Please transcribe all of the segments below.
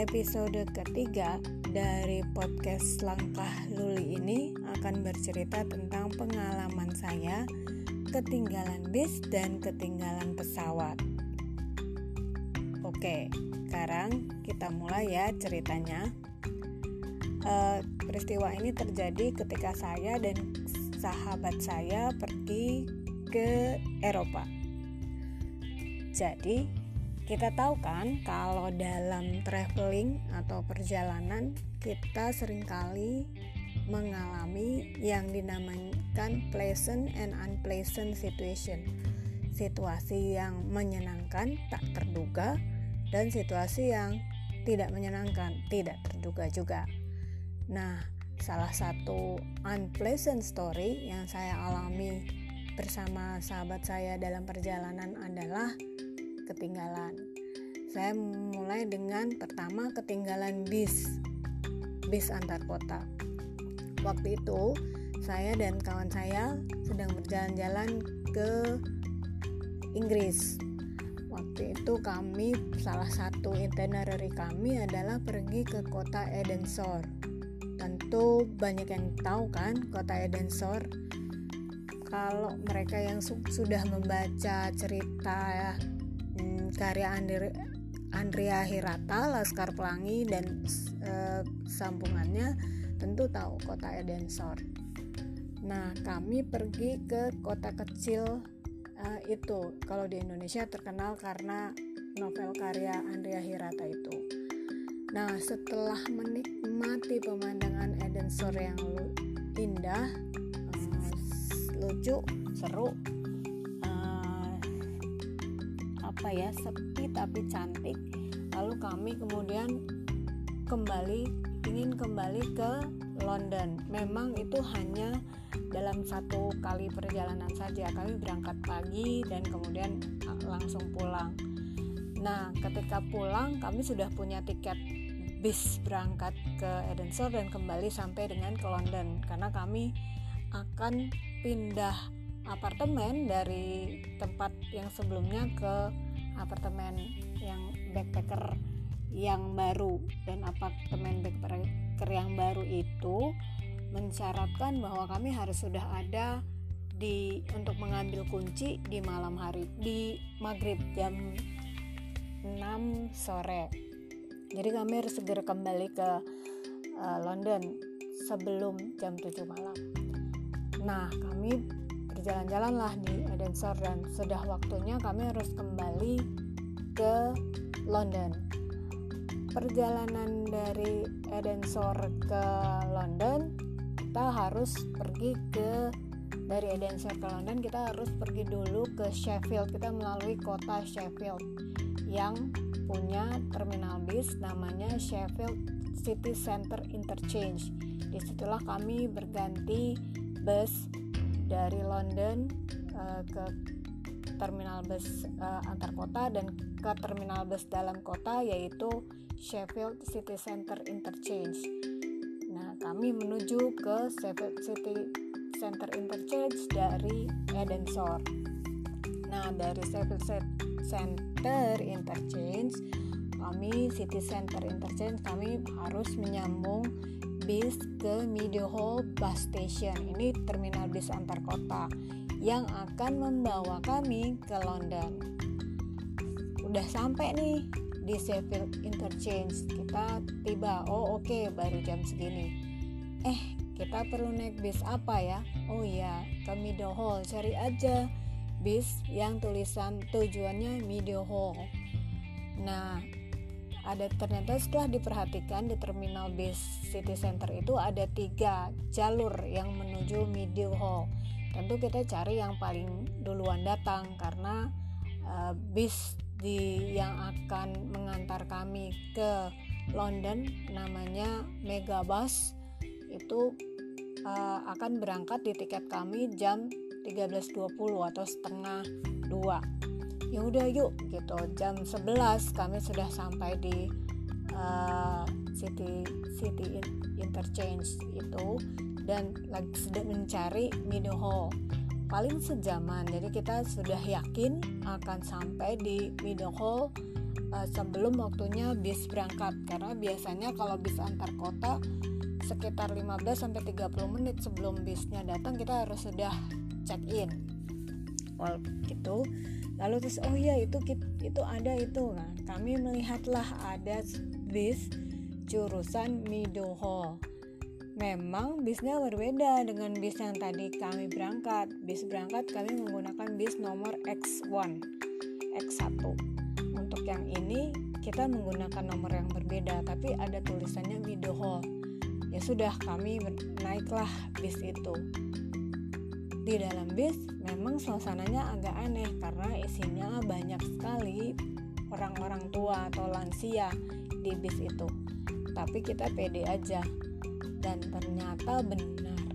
episode ketiga dari podcast Langkah Luli ini akan bercerita tentang pengalaman saya ketinggalan bis dan ketinggalan pesawat. Oke, sekarang kita mulai ya ceritanya. Uh, peristiwa ini terjadi ketika saya dan sahabat saya pergi ke Eropa. Jadi, kita tahu kan kalau dalam traveling atau perjalanan kita sering kali mengalami yang dinamakan pleasant and unpleasant situation. Situasi yang menyenangkan tak terduga dan situasi yang tidak menyenangkan tidak terduga juga. Nah, salah satu unpleasant story yang saya alami bersama sahabat saya dalam perjalanan adalah ketinggalan. Saya mulai dengan pertama ketinggalan bis, bis antar kota. Waktu itu saya dan kawan saya sedang berjalan-jalan ke Inggris. Waktu itu kami salah satu itinerary kami adalah pergi ke kota Edensor. Tentu banyak yang tahu kan kota Edensor. Kalau mereka yang su sudah membaca cerita ya, karya Andri, Andrea Hirata, Laskar Pelangi dan e, sambungannya tentu tahu kota Edensor. Nah, kami pergi ke kota kecil e, itu. Kalau di Indonesia terkenal karena novel karya Andrea Hirata itu. Nah, setelah menikmati pemandangan Edensor yang indah, e, lucu, seru, apa ya sepi tapi cantik. Lalu kami kemudian kembali ingin kembali ke London. Memang itu hanya dalam satu kali perjalanan saja. Kami berangkat pagi dan kemudian ah, langsung pulang. Nah ketika pulang kami sudah punya tiket bis berangkat ke Edinburgh dan kembali sampai dengan ke London. Karena kami akan pindah apartemen dari tempat yang sebelumnya ke apartemen yang backpacker yang baru dan apartemen backpacker yang baru itu mensyaratkan bahwa kami harus sudah ada di untuk mengambil kunci di malam hari di maghrib jam 6 sore. Jadi kami harus segera kembali ke uh, London sebelum jam 7 malam. Nah kami berjalan-jalanlah di Edinburgh dan sudah waktunya kami harus kembali ke London. Perjalanan dari Edinburgh ke London kita harus pergi ke dari Edinburgh ke London kita harus pergi dulu ke Sheffield kita melalui kota Sheffield yang punya terminal bis namanya Sheffield City Center Interchange di situlah kami berganti bus dari London uh, ke terminal bus uh, antar kota dan ke terminal bus dalam kota yaitu Sheffield City Center Interchange. Nah, kami menuju ke Sheffield City Center Interchange dari Edensor. Nah, dari Sheffield Center Interchange kami City Center Interchange kami harus menyambung bis ke Meadowhall Bus Station. Ini terminal bis antar kota yang akan membawa kami ke London. Udah sampai nih di Sheffield Interchange. Kita tiba. Oh, oke, okay, baru jam segini. Eh, kita perlu naik bis apa ya? Oh iya, ke Meadowhall. Cari aja bis yang tulisan tujuannya Meadowhall. Nah, ada ternyata setelah diperhatikan di terminal bis City Center itu ada tiga jalur yang menuju Meadow Hall. Tentu kita cari yang paling duluan datang karena uh, bis di yang akan mengantar kami ke London namanya Megabus itu uh, akan berangkat di tiket kami jam 13.20 atau setengah dua ya udah yuk gitu jam 11 kami sudah sampai di uh, city city interchange itu dan lagi sedang mencari Mido Hall paling sejaman jadi kita sudah yakin akan sampai di Mido Hall uh, sebelum waktunya bis berangkat karena biasanya kalau bis antar kota sekitar 15 sampai 30 menit sebelum bisnya datang kita harus sudah check in. Well, gitu. Lalu terus oh iya itu itu ada itu nah kami melihatlah ada bis jurusan Midoho. Memang bisnya berbeda dengan bis yang tadi kami berangkat. Bis berangkat kami menggunakan bis nomor X1, X1 untuk yang ini kita menggunakan nomor yang berbeda tapi ada tulisannya Widoho ya sudah kami naiklah bis itu di dalam bis memang suasananya agak aneh karena isinya banyak sekali orang-orang tua atau lansia di bis itu. Tapi kita pede aja. Dan ternyata benar.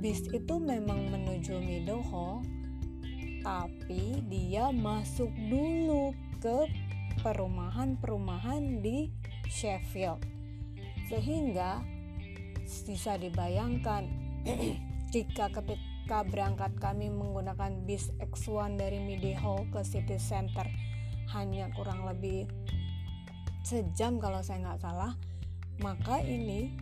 Bis itu memang menuju Midoho tapi dia masuk dulu ke perumahan-perumahan di Sheffield. Sehingga bisa dibayangkan jika ketika berangkat kami menggunakan bis X1 dari Midiho ke City Center. Hanya kurang lebih sejam kalau saya nggak salah. Maka ini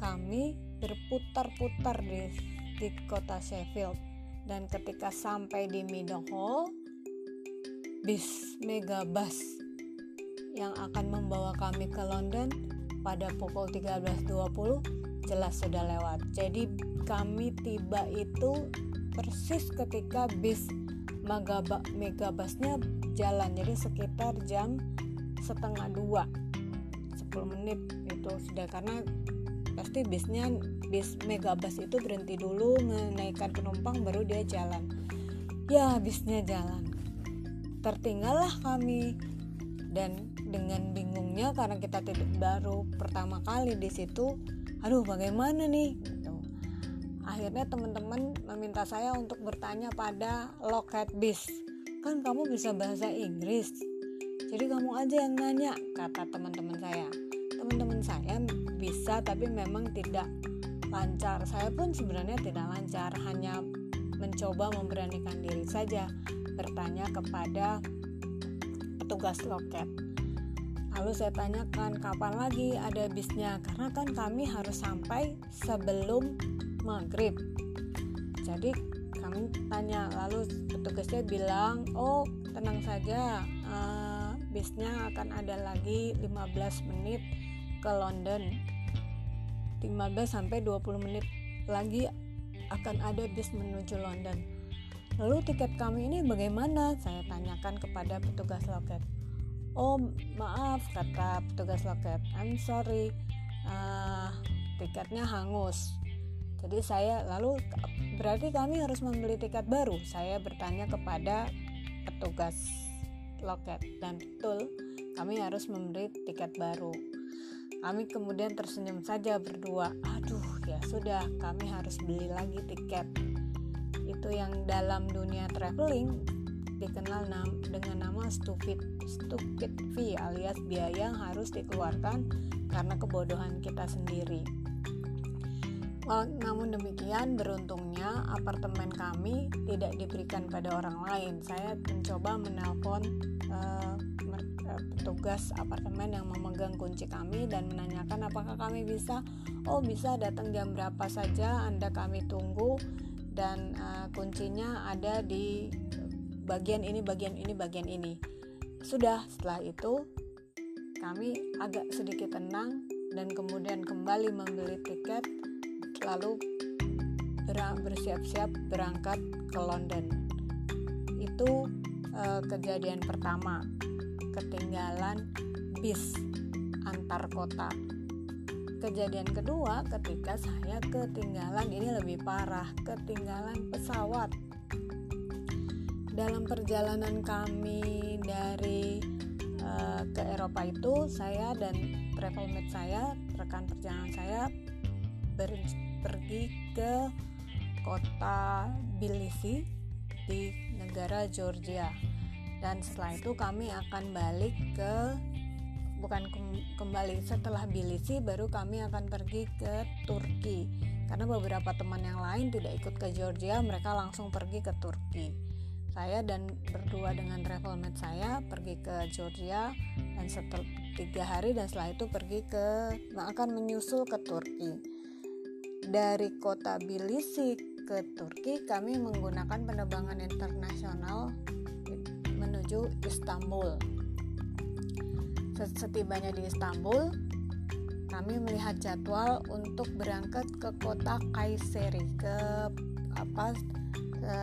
kami berputar-putar di, di kota Sheffield. Dan ketika sampai di Middlehall bis megabus yang akan membawa kami ke London pada pukul 13.20 jelas sudah lewat. Jadi kami tiba itu persis ketika bis Megaba, megabusnya jalan. Jadi sekitar jam setengah dua 10 menit itu sudah. Karena pasti bisnya bis megabus itu berhenti dulu menaikkan penumpang baru dia jalan. Ya bisnya jalan. Tertinggallah kami. Dan dengan bingungnya karena kita tidak baru pertama kali di situ aduh bagaimana nih? Gitu. akhirnya teman-teman meminta saya untuk bertanya pada loket bis. Kan kamu bisa bahasa Inggris jadi kamu aja yang nanya kata teman-teman saya. Teman-teman saya bisa tapi memang tidak lancar. Saya pun sebenarnya tidak lancar hanya mencoba memberanikan diri saja bertanya kepada petugas loket Lalu saya tanyakan kapan lagi ada bisnya? Karena kan kami harus sampai sebelum maghrib. Jadi kami tanya lalu petugasnya bilang oh tenang saja uh, bisnya akan ada lagi 15 menit ke London. 15 sampai 20 menit lagi akan ada bis menuju London. Lalu tiket kami ini bagaimana? Saya tanyakan kepada petugas loket oh maaf kata petugas loket. I'm sorry. Uh, tiketnya hangus. Jadi saya lalu berarti kami harus membeli tiket baru? Saya bertanya kepada petugas loket. Dan betul kami harus membeli tiket baru. Kami kemudian tersenyum saja berdua. Aduh ya sudah kami harus beli lagi tiket. Itu yang dalam dunia traveling dikenal nam dengan nama stupid stupid fee alias biaya yang harus dikeluarkan karena kebodohan kita sendiri. Well, namun demikian, beruntungnya apartemen kami tidak diberikan pada orang lain. Saya mencoba menelpon uh, petugas apartemen yang memegang kunci kami dan menanyakan apakah kami bisa. Oh, bisa datang jam berapa saja. Anda kami tunggu dan uh, kuncinya ada di bagian ini bagian ini bagian ini. Sudah setelah itu kami agak sedikit tenang dan kemudian kembali membeli tiket lalu bersiap-siap berangkat ke London. Itu eh, kejadian pertama ketinggalan bis antar kota. Kejadian kedua ketika saya ketinggalan ini lebih parah ketinggalan pesawat dalam perjalanan kami dari uh, ke Eropa itu saya dan travel mate saya rekan perjalanan saya ber, pergi ke kota Tbilisi di negara Georgia. Dan setelah itu kami akan balik ke bukan kembali setelah Tbilisi baru kami akan pergi ke Turki. Karena beberapa teman yang lain tidak ikut ke Georgia mereka langsung pergi ke Turki saya dan berdua dengan travelmate saya pergi ke Georgia dan setelah tiga hari dan setelah itu pergi ke akan menyusul ke Turki. Dari kota Bilisi ke Turki kami menggunakan penerbangan internasional menuju Istanbul. Setibanya di Istanbul kami melihat jadwal untuk berangkat ke kota Kayseri ke apa ke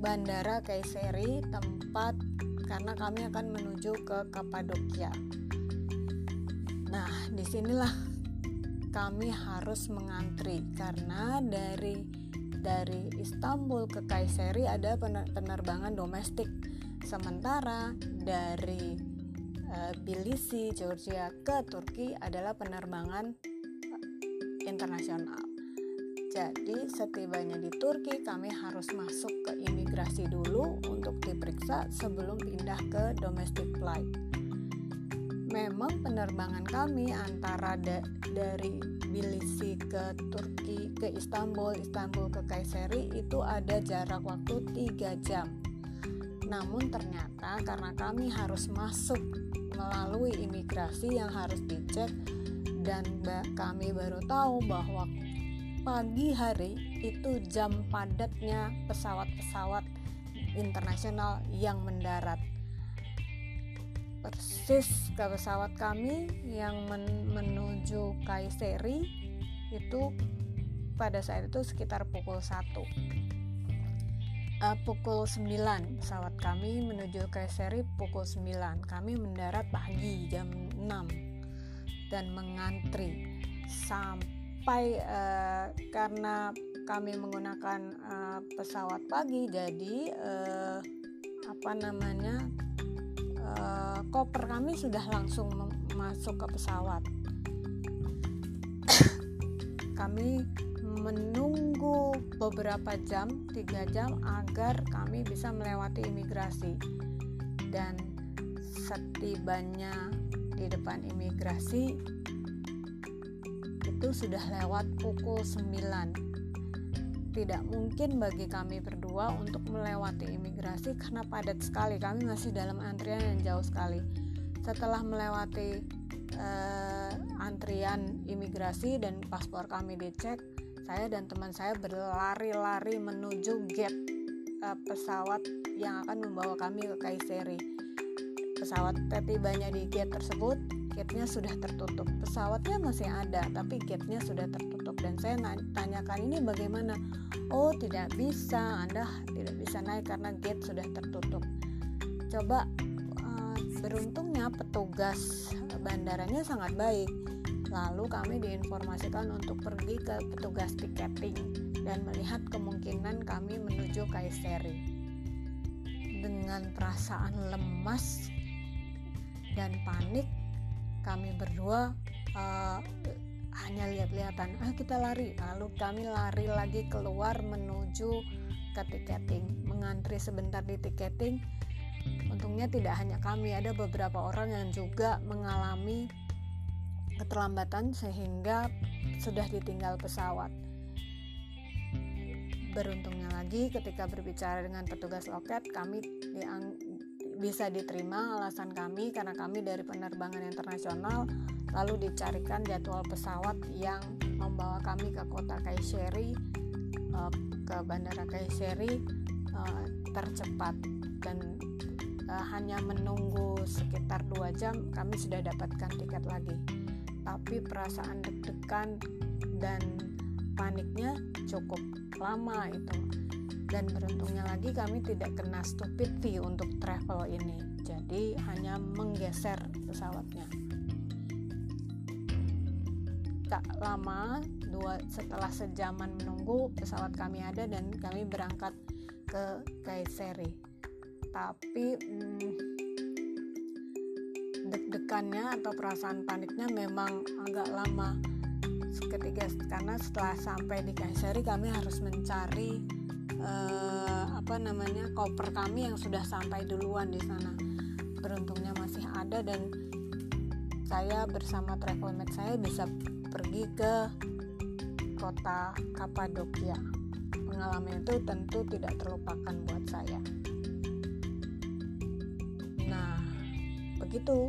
Bandara Kayseri tempat karena kami akan menuju ke Kapadokia. Nah, di sinilah kami harus mengantri karena dari dari Istanbul ke Kayseri ada penerbangan domestik. Sementara dari Tbilisi, Georgia ke Turki adalah penerbangan internasional. Jadi setibanya di Turki kami harus masuk ke imigrasi dulu untuk diperiksa sebelum pindah ke domestic flight. Memang penerbangan kami antara da dari Tbilisi ke Turki ke Istanbul, Istanbul ke Kayseri itu ada jarak waktu 3 jam. Namun ternyata karena kami harus masuk melalui imigrasi yang harus dicek dan kami baru tahu bahwa pagi hari itu jam padatnya pesawat-pesawat internasional yang mendarat. Persis ke pesawat kami yang men menuju Kayseri itu pada saat itu sekitar pukul 1 uh, pukul 9 pesawat kami menuju ke seri pukul 9 kami mendarat pagi jam 6 dan mengantri sampai uh, karena kami menggunakan uh, pesawat pagi jadi uh, apa namanya uh, koper kami sudah langsung masuk ke pesawat kami menunggu beberapa jam, tiga jam agar kami bisa melewati imigrasi. Dan setibanya di depan imigrasi itu sudah lewat pukul 9. Tidak mungkin bagi kami berdua untuk melewati imigrasi karena padat sekali. Kami masih dalam antrian yang jauh sekali. Setelah melewati uh, antrian imigrasi dan paspor kami dicek, saya dan teman saya berlari-lari menuju gate uh, pesawat yang akan membawa kami ke Kayseri. Pesawat tibanya di gate tersebut, gate-nya sudah tertutup. Pesawatnya masih ada, tapi gate-nya sudah tertutup. Dan saya tanyakan ini bagaimana? Oh, tidak bisa. Anda tidak bisa naik karena gate sudah tertutup. Coba uh, beruntungnya petugas bandaranya sangat baik Lalu kami diinformasikan untuk pergi ke petugas tiketing dan melihat kemungkinan kami menuju Kayseri. Dengan perasaan lemas dan panik, kami berdua uh, hanya lihat-lihatan, ah kita lari. Lalu kami lari lagi keluar menuju ke tiketing, mengantri sebentar di tiketing. Untungnya tidak hanya kami, ada beberapa orang yang juga mengalami keterlambatan sehingga sudah ditinggal pesawat. Beruntungnya lagi ketika berbicara dengan petugas loket kami diang, bisa diterima alasan kami karena kami dari penerbangan internasional lalu dicarikan jadwal pesawat yang membawa kami ke kota Kayseri uh, ke bandara Kayseri uh, tercepat. Dan uh, hanya menunggu sekitar dua jam kami sudah dapatkan tiket lagi. Tapi perasaan deg-degan dan paniknya cukup lama itu dan beruntungnya lagi kami tidak kena stupid fee untuk travel ini. Jadi hanya menggeser pesawatnya. Tak lama dua setelah sejaman menunggu pesawat kami ada dan kami berangkat ke Kayseri tapi hmm, deg-degannya atau perasaan paniknya memang agak lama ketika karena setelah sampai di Kayseri kami harus mencari uh, apa namanya koper kami yang sudah sampai duluan di sana beruntungnya masih ada dan saya bersama travelmate saya bisa pergi ke kota Kapadokia pengalaman itu tentu tidak terlupakan buat saya. Nah, begitu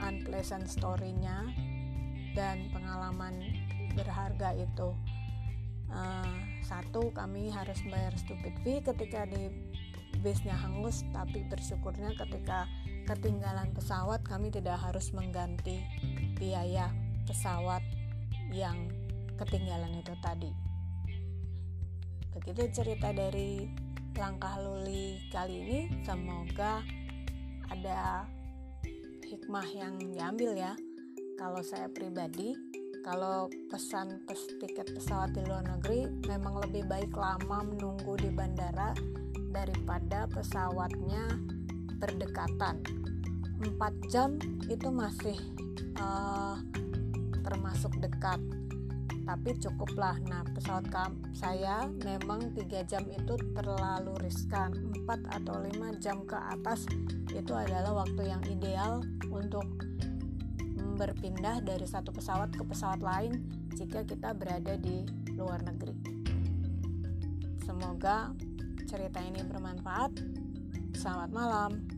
unpleasant story-nya dan pengalaman berharga itu. Uh, satu, kami harus bayar stupid fee ketika di bisnya hangus, tapi bersyukurnya ketika ketinggalan pesawat kami tidak harus mengganti biaya pesawat yang ketinggalan itu tadi. Begitu cerita dari langkah luli kali ini, semoga ada hikmah yang diambil ya. Kalau saya pribadi, kalau pesan pes tiket pesawat di luar negeri memang lebih baik lama menunggu di bandara daripada pesawatnya berdekatan. 4 jam itu masih uh, termasuk dekat. Tapi cukuplah. Nah pesawat saya memang 3 jam itu terlalu riskan. 4 atau 5 jam ke atas itu adalah waktu yang ideal untuk berpindah dari satu pesawat ke pesawat lain jika kita berada di luar negeri. Semoga cerita ini bermanfaat. Selamat malam.